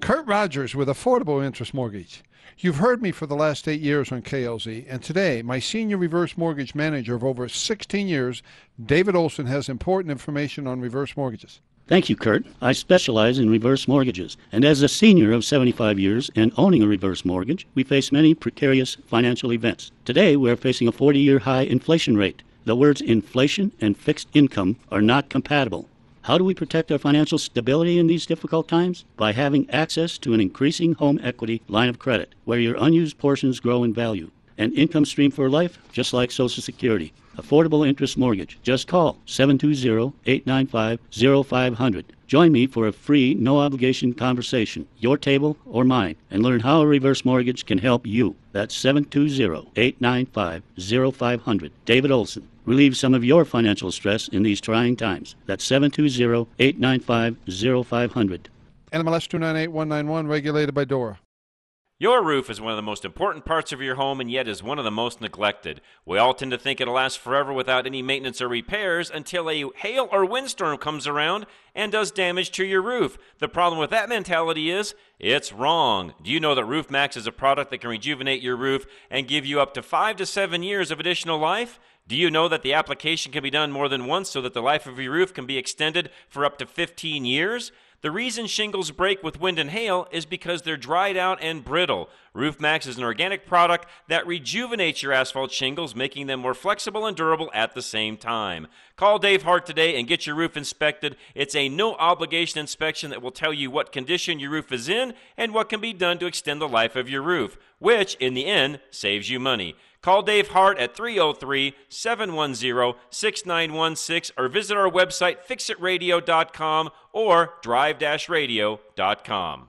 H: Kurt Rogers with Affordable Interest Mortgage. You've heard me for the last eight years on KLZ, and today, my senior reverse mortgage manager of over 16 years, David Olson, has important information on reverse mortgages.
I: Thank you, Kurt. I specialize in reverse mortgages, and as a senior of 75 years and owning a reverse mortgage, we face many precarious financial events. Today, we are facing a 40 year high inflation rate. The words inflation and fixed income are not compatible. How do we protect our financial stability in these difficult times? By having access to an increasing home equity line of credit, where your unused portions grow in value. An income stream for life, just like Social Security. Affordable interest mortgage. Just call 720-895-0500. Join me for a free, no obligation conversation, your table or mine, and learn how a reverse mortgage can help you. That's 720-895-0500. David Olson. Relieve some of your financial stress in these trying times. That's 720-895-0500.
H: NMLS 298191, regulated by DORA.
E: Your roof is one of the most important parts of your home and yet is one of the most neglected. We all tend to think it'll last forever without any maintenance or repairs until a hail or windstorm comes around and does damage to your roof. The problem with that mentality is it's wrong. Do you know that Roof Max is a product that can rejuvenate your roof and give you up to 5 to 7 years of additional life? Do you know that the application can be done more than once so that the life of your roof can be extended for up to 15 years? The reason shingles break with wind and hail is because they're dried out and brittle. Roof Max is an organic product that rejuvenates your asphalt shingles, making them more flexible and durable at the same time. Call Dave Hart today and get your roof inspected. It's a no obligation inspection that will tell you what condition your roof is in and what can be done to extend the life of your roof, which in the end saves you money. Call Dave Hart at 303 710 6916 or visit our website fixitradio.com or drive radio.com.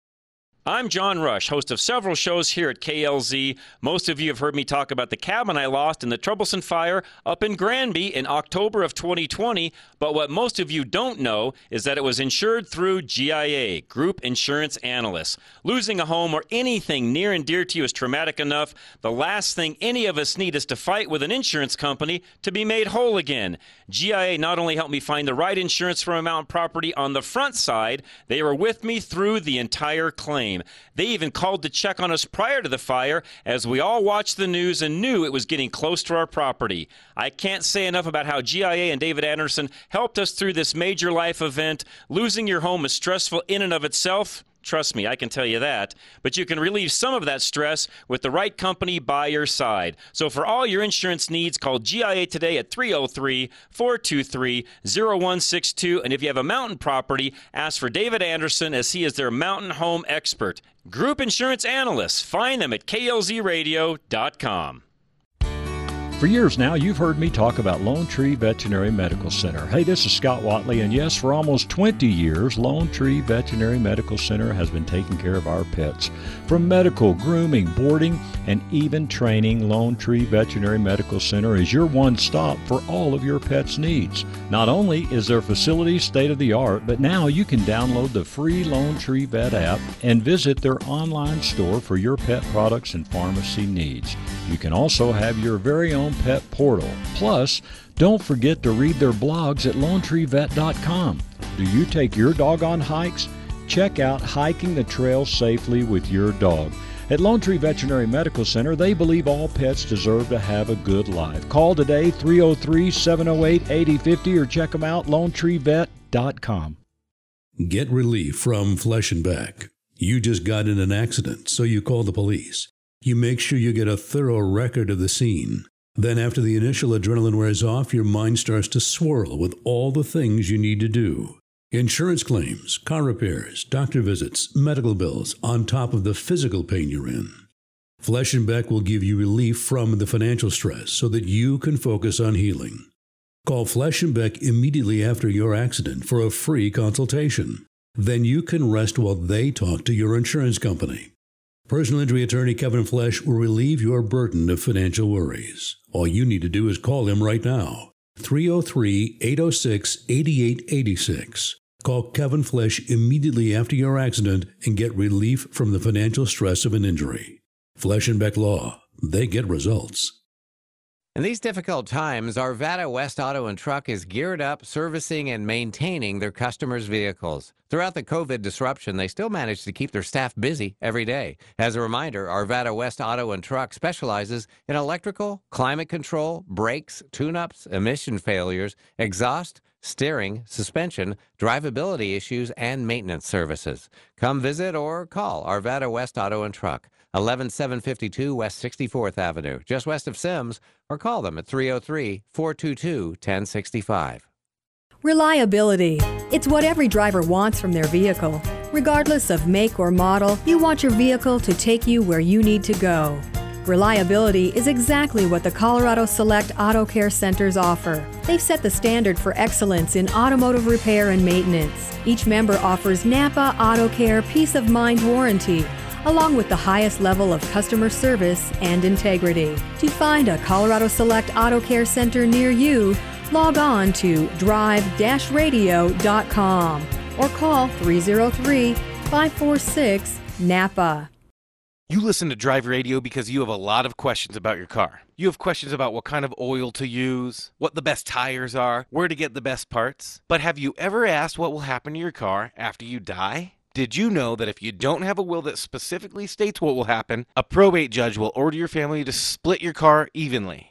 E: I'm John Rush, host of several shows here at KLZ. Most of you have heard me talk about the cabin I lost in the troublesome fire up in Granby in October of 2020. But what most of you don't know is that it was insured through GIA, Group Insurance Analysts. Losing a home or anything near and dear to you is traumatic enough. The last thing any of us need is to fight with an insurance company to be made whole again. GIA not only helped me find the right insurance for my mountain property on the front side, they were with me through the entire claim. They even called to check on us prior to the fire as we all watched the news and knew it was getting close to our property. I can't say enough about how GIA and David Anderson helped us through this major life event. Losing your home is stressful in and of itself. Trust me, I can tell you that. But you can relieve some of that stress with the right company by your side. So for all your insurance needs, call GIA today at 303 423 0162. And if you have a mountain property, ask for David Anderson as he is their mountain home expert. Group insurance analysts. Find them at klzradio.com.
L: For years now, you've heard me talk about Lone Tree Veterinary Medical Center. Hey, this is Scott Watley, and yes, for almost 20 years, Lone Tree Veterinary Medical Center has been taking care of our pets. From medical, grooming, boarding, and even training, Lone Tree Veterinary Medical Center is your one stop for all of your pet's needs. Not only is their facility state of the art, but now you can download the free Lone Tree Vet app and visit their online store for your pet products and pharmacy needs. You can also have your very own pet portal. Plus, don't forget to read their blogs at LoneTreeVet.com. Do you take your dog on hikes? Check out Hiking the Trail Safely with Your Dog. At Lone Tree Veterinary Medical Center, they believe all pets deserve to have a good life. Call today 303 708 8050 or check them out lonetreevet.com.
M: Get relief from Flesh and Beck. You just got in an accident, so you call the police. You make sure you get a thorough record of the scene. Then, after the initial adrenaline wears off, your mind starts to swirl with all the things you need to do. Insurance claims, car repairs, doctor visits, medical bills, on top of the physical pain you're in. Flesh and Beck will give you relief from the financial stress so that you can focus on healing. Call Flesh and Beck immediately after your accident for a free consultation. Then you can rest while they talk to your insurance company. Personal injury attorney Kevin Flesh will relieve your burden of financial worries. All you need to do is call him right now. 303 806 8886. Call Kevin Flesh immediately after your accident and get relief from the financial stress of an injury. Flesh and Beck Law, they get results.
N: In these difficult times, Arvada West Auto and Truck is geared up servicing and maintaining their customers' vehicles. Throughout the COVID disruption, they still manage to keep their staff busy every day. As a reminder, Arvada West Auto and Truck specializes in electrical, climate control, brakes, tune-ups, emission failures, exhaust, steering, suspension, drivability issues, and maintenance services. Come visit or call Arvada West Auto and Truck. 11752 West 64th Avenue, just west of Simms, or call them at 303 422 1065.
O: Reliability. It's what every driver wants from their vehicle. Regardless of make or model, you want your vehicle to take you where you need to go. Reliability is exactly what the Colorado Select Auto Care Centers offer. They've set the standard for excellence in automotive repair and maintenance. Each member offers Napa Auto Care Peace of Mind Warranty along with the highest level of customer service and integrity. To find a Colorado Select Auto Care Center near you, log on to drive-radio.com or call 303-546-NAPA.
P: You listen to Drive Radio because you have a lot of questions about your car. You have questions about what kind of oil to use, what the best tires are, where to get the best parts. But have you ever asked what will happen to your car after you die? Did you know that if you don't have a will that specifically states what will happen, a probate judge will order your family to split your car evenly?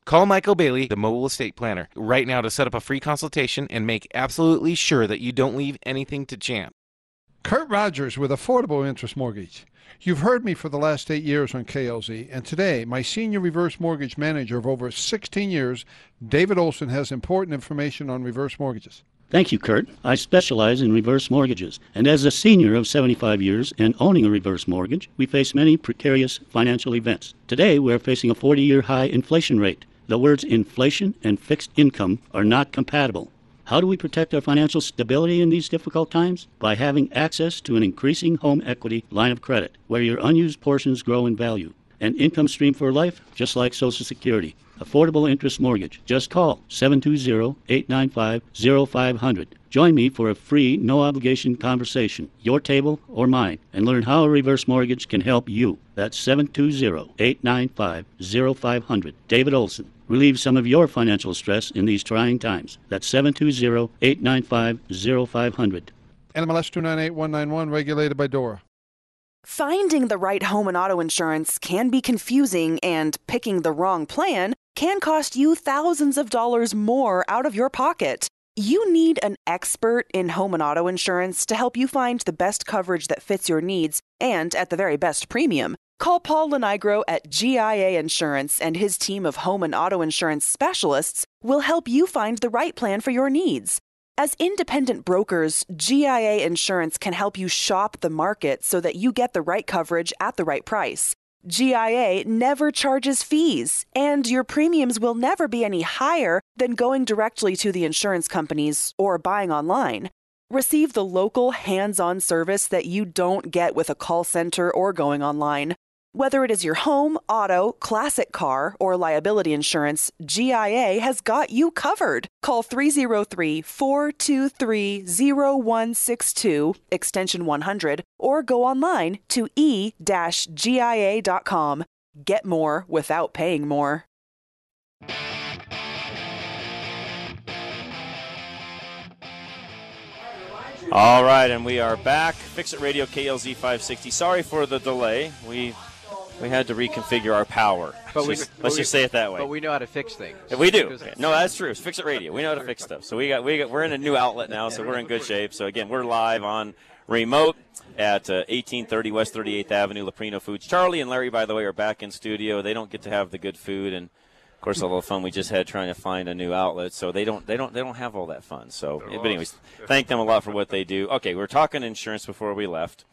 P: Call Michael Bailey, the mobile estate planner, right now to set up a free consultation and make absolutely sure that you don't leave anything to chance.
H: Kurt Rogers with Affordable Interest Mortgage. You've heard me for the last eight years on KLZ, and today, my senior reverse mortgage manager of over 16 years, David Olson, has important information on reverse mortgages.
I: Thank you, Kurt. I specialize in reverse mortgages, and as a senior of 75 years and owning a reverse mortgage, we face many precarious financial events. Today, we are facing a 40 year high inflation rate. The words inflation and fixed income are not compatible. How do we protect our financial stability in these difficult times? By having access to an increasing home equity line of credit, where your unused portions grow in value. An income stream for life, just like Social Security. Affordable interest mortgage. Just call 720-895-0500. Join me for a free, no obligation conversation, your table or mine, and learn how a reverse mortgage can help you. That's 720-895-0500. David Olson. Relieve some of your financial stress in these trying times. That's 720-895-0500.
H: NMLS 298191, regulated by DORA.
Q: Finding the right home and auto insurance can be confusing, and picking the wrong plan can cost you thousands of dollars more out of your pocket. You need an expert in home and auto insurance to help you find the best coverage that fits your needs and at the very best premium. Call Paul Nigro at GIA Insurance, and his team of home and auto insurance specialists will help you find the right plan for your needs. As independent brokers, GIA Insurance can help you shop the market so that you get the right coverage at the right price. GIA never charges fees, and your premiums will never be any higher than going directly to the insurance companies or buying online. Receive the local hands on service that you don't get with a call center or going online. Whether it is your home, auto, classic car, or liability insurance, GIA has got you covered. Call 303 423 0162, extension 100, or go online to e GIA.com. Get more without paying more.
E: All right, and we are back. Fix It Radio KLZ 560. Sorry for the delay. We we had to reconfigure our power.
F: But we-
E: let's
F: but
E: just
F: we-
E: say it that way.
F: But we know how to fix things.
E: Yeah, we do. No, that's true. It's Fix It Radio. We know how to fix stuff. So we got we got we're in a new outlet now, so we're in good shape. So again, we're live on remote at uh, 1830 West 38th Avenue, Leprino Foods. Charlie and Larry, by the way, are back in studio. They don't get to have the good food and. Of course, all the fun we just had trying to find a new outlet, so they don't they don't they don't have all that fun. So, but anyways, thank them a lot for what they do. Okay, we are talking insurance before we left,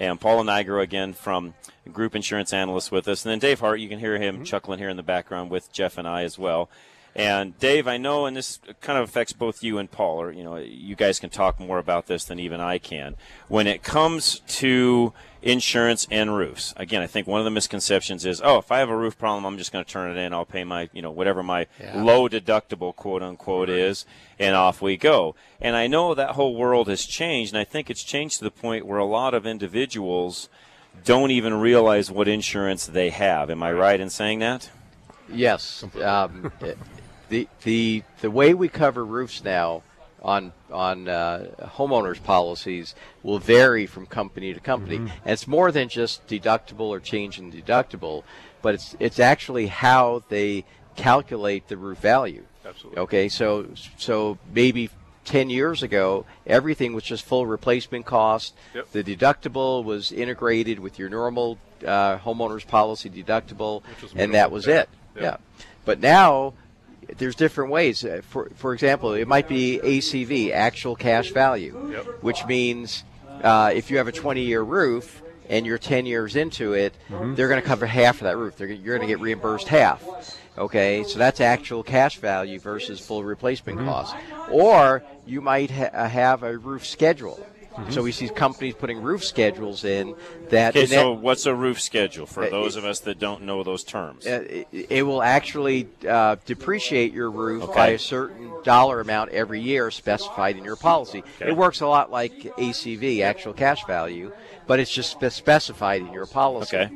E: and Paul Nigro again from Group Insurance Analyst with us, and then Dave Hart. You can hear him mm-hmm. chuckling here in the background with Jeff and I as well. And Dave, I know, and this kind of affects both you and Paul, or you know, you guys can talk more about this than even I can. When it comes to insurance and roofs, again, I think one of the misconceptions is, oh, if I have a roof problem, I'm just going to turn it in. I'll pay my, you know, whatever my
R: Yeah.
E: low deductible quote unquote is, and off we go. And I know that whole world has changed, and I think it's changed to the point where a lot of individuals don't even realize what insurance they have. Am I right in saying that?
F: Yes. Um, [laughs] the the the way we cover roofs now on on uh, homeowners policies will vary from company to company,
R: Mhm.
F: and it's more than just deductible or change in deductible, but it's it's actually how they calculate the roof value.
R: Absolutely.
F: Okay, so so maybe. 10 years ago, everything was just full replacement cost.
R: Yep.
F: The deductible was integrated with your normal uh, homeowner's policy deductible, and that was it.
R: Yeah.
F: Yeah. But now there's different ways. Uh, For for example, it might be ACV, actual cash value,
R: Yep.
F: which means uh, if you have a 20-year roof and you're 10 years into it,
R: Mhm.
F: they're going to cover half of that roof. They're, you're going to get reimbursed half. Okay, so that's actual cash value versus full replacement
R: Mhm.
F: cost. Or you might ha- uh, have a roof schedule.
R: Mhm.
F: So we see companies putting roof schedules in that.
E: Okay,
F: and that-
E: so what's a roof schedule for
F: Uh,
E: those of us that don't know those terms?
F: uh, it, it will actually uh, depreciate your roof
E: Okay.
F: by a certain dollar amount every year specified in your policy.
E: Okay.
F: It works a lot like ACV, actual cash value, but it's just specified in your policy.
E: Okay.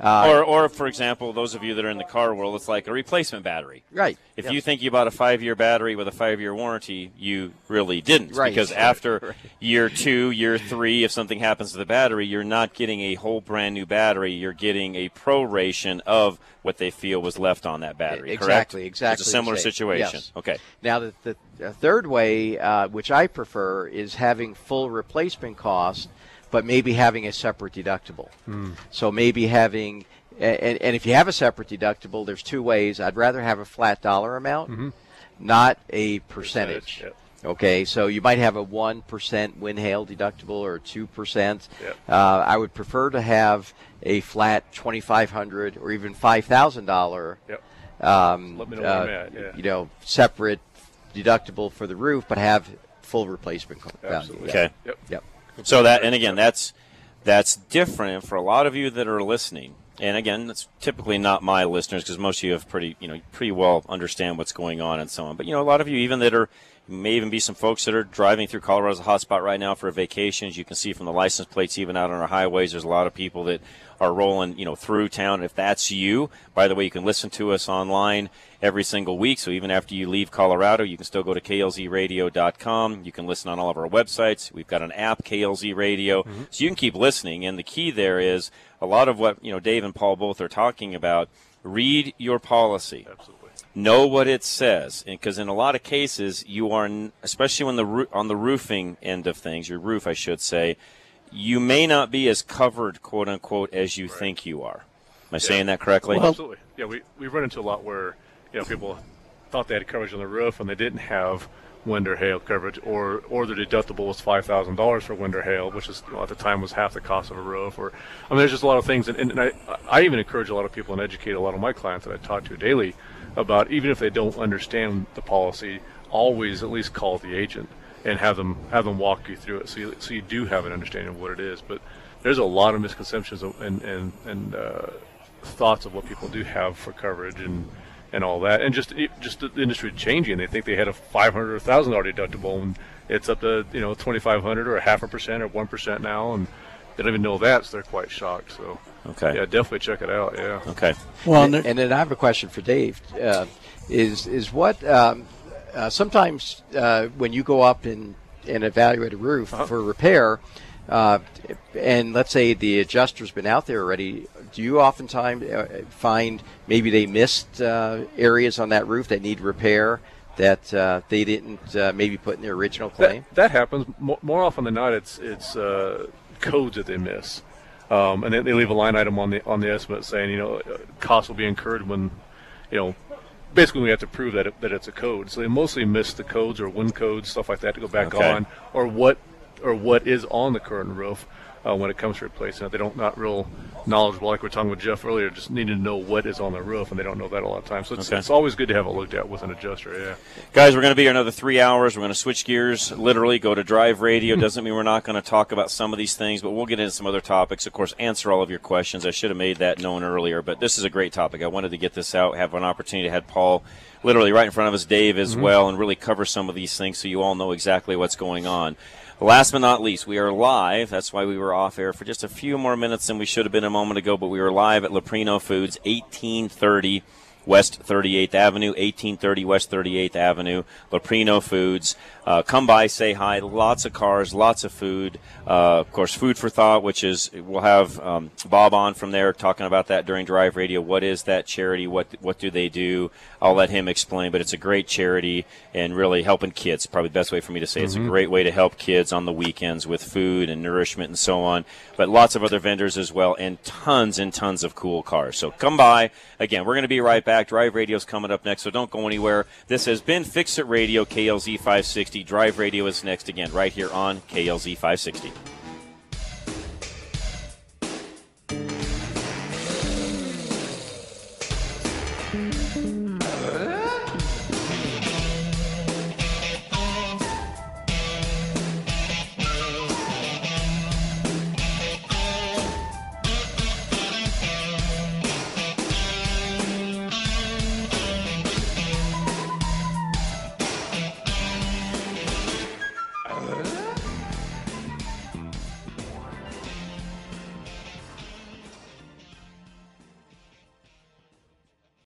F: Uh,
E: or, or for example, those of you that are in the car world, it's like a replacement battery.
F: Right.
E: If
F: Yep.
E: you think you bought a five-year battery with a five-year warranty, you really didn't.
F: Right.
E: Because after [laughs]
F: Right.
E: year two, year three, if something happens to the battery, you're not getting a whole brand new battery. You're getting a proration of what they feel was left on that battery. correct?
F: Exactly, exactly.
E: It's a similar situation.
F: Yes.
E: Okay.
F: Now, the, the, the third way, uh, which I prefer, is having full replacement cost, but maybe having a separate deductible.
R: Hmm.
F: So maybe having, and, and if you have a separate deductible, there's two ways. I'd rather have a flat dollar amount,
R: Mhm.
F: not a percentage.
R: Percentage,
F: Okay, so you might have a one percent wind hail deductible or two percent.
R: Yep.
F: Uh, I would prefer to have a flat twenty five hundred or even five thousand dollar.
R: Yep.
F: Um,
R: Let me know where
F: uh,
R: I'm at, yeah.
F: You know, separate deductible for the roof, but have full replacement co- value.
R: Absolutely.
E: Okay.
F: Yep. Yep.
E: So that, and again, that's that's different. For a lot of you that are listening, and again, that's typically not my listeners because most of you have pretty, you know, pretty well understand what's going on and so on. But you know, a lot of you, even that are, may even be some folks that are driving through Colorado's a hotspot right now for vacations. You can see from the license plates, even out on our highways, there's a lot of people that are rolling, you know, through town. If that's you, by the way, you can listen to us online every single week. So even after you leave Colorado, you can still go to klzradio.com. You can listen on all of our websites. We've got an app, KLZ Radio, mm-hmm. so you can keep listening. And the key there is a lot of what you know Dave and Paul both are talking about. Read your policy.
R: Absolutely.
E: Know what it says, because in a lot of cases, you are, especially when the on the roofing end of things, your roof, I should say, you may not be as covered, quote unquote, as you right. think you are. Am I yeah. saying that correctly?
R: Well, absolutely. Yeah, we we run into a lot where you know people thought they had coverage on the roof and they didn't have wind or hail coverage, or or the deductible was five thousand dollars for wind or hail, which is at the time was half the cost of a roof. Or I mean, there's just a lot of things, and, and I I even encourage a lot of people and educate a lot of my clients that I talk to daily about even if they don't understand the policy, always at least call the agent and have them have them walk you through it, so you, so you do have an understanding of what it is. But there's a lot of misconceptions and and and uh, thoughts of what people do have for coverage and and all that, and just just the industry changing. They think they had a 500 or thousand dollar deductible, and it's up to you know 2,500 or a half a percent or one percent now, and they don't even know that, so they're quite shocked. So
E: okay,
R: yeah, definitely check it out. Yeah.
E: Okay.
F: Well, and, and then I have a question for Dave. Uh, is is what um, uh, sometimes uh, when you go up and and evaluate a roof uh-huh. for repair. Uh, and let's say the adjuster's been out there already do you oftentimes uh, find maybe they missed uh, areas on that roof that need repair that uh, they didn't uh, maybe put in their original claim?
R: That, that happens more, often than not. It's it's uh, codes that they miss, um, and they, they, leave a line item on the on the estimate saying you know costs will be incurred when you know. Basically, we have to prove that it, that it's a code. So they mostly miss the codes or wind codes, stuff like that, to go back
E: okay.
R: on, or what or what is on the current roof uh, when it comes to replacing it. They don't not real knowledgeable, like we are talking with Jeff earlier, just need to know what is on the roof, and they don't know that a lot of times. So it's, okay. it's always good to have it looked at with an adjuster. Yeah,
E: guys, we're going to be here another three hours. We're going to switch gears, literally go to drive radio. Hmm. Doesn't mean we're not going to talk about some of these things, but we'll get into some other topics. Of course, answer all of your questions. I should have made that known earlier, but this is a great topic. I wanted to get this out, have an opportunity to have Paul literally right in front of us, Dave as mm-hmm. well, and really cover some of these things so you all know exactly what's going on. Last but not least, we are live. That's why we were off air for just a few more minutes than we should have been a moment ago, but we were live at Leprino Foods, 1830 West 38th Avenue, 1830 West 38th Avenue, Leprino Foods. Uh, come by, say hi. Lots of cars, lots of food. Uh, of course, Food for Thought, which is we'll have um, Bob on from there talking about that during Drive Radio. What is that charity? What what do they do? I'll let him explain. But it's a great charity and really helping kids. Probably the best way for me to say. Mm-hmm. It's a mm-hmm. great way to help kids on the weekends with food and nourishment and so on. But lots of other vendors as well, and tons and tons of cool cars. So come by. Again, we're going to be right back. Drive Radio is coming up next, so don't go anywhere. This has been Fix It Radio, KLZ 560. Drive Radio is next again, right here on KLZ 560.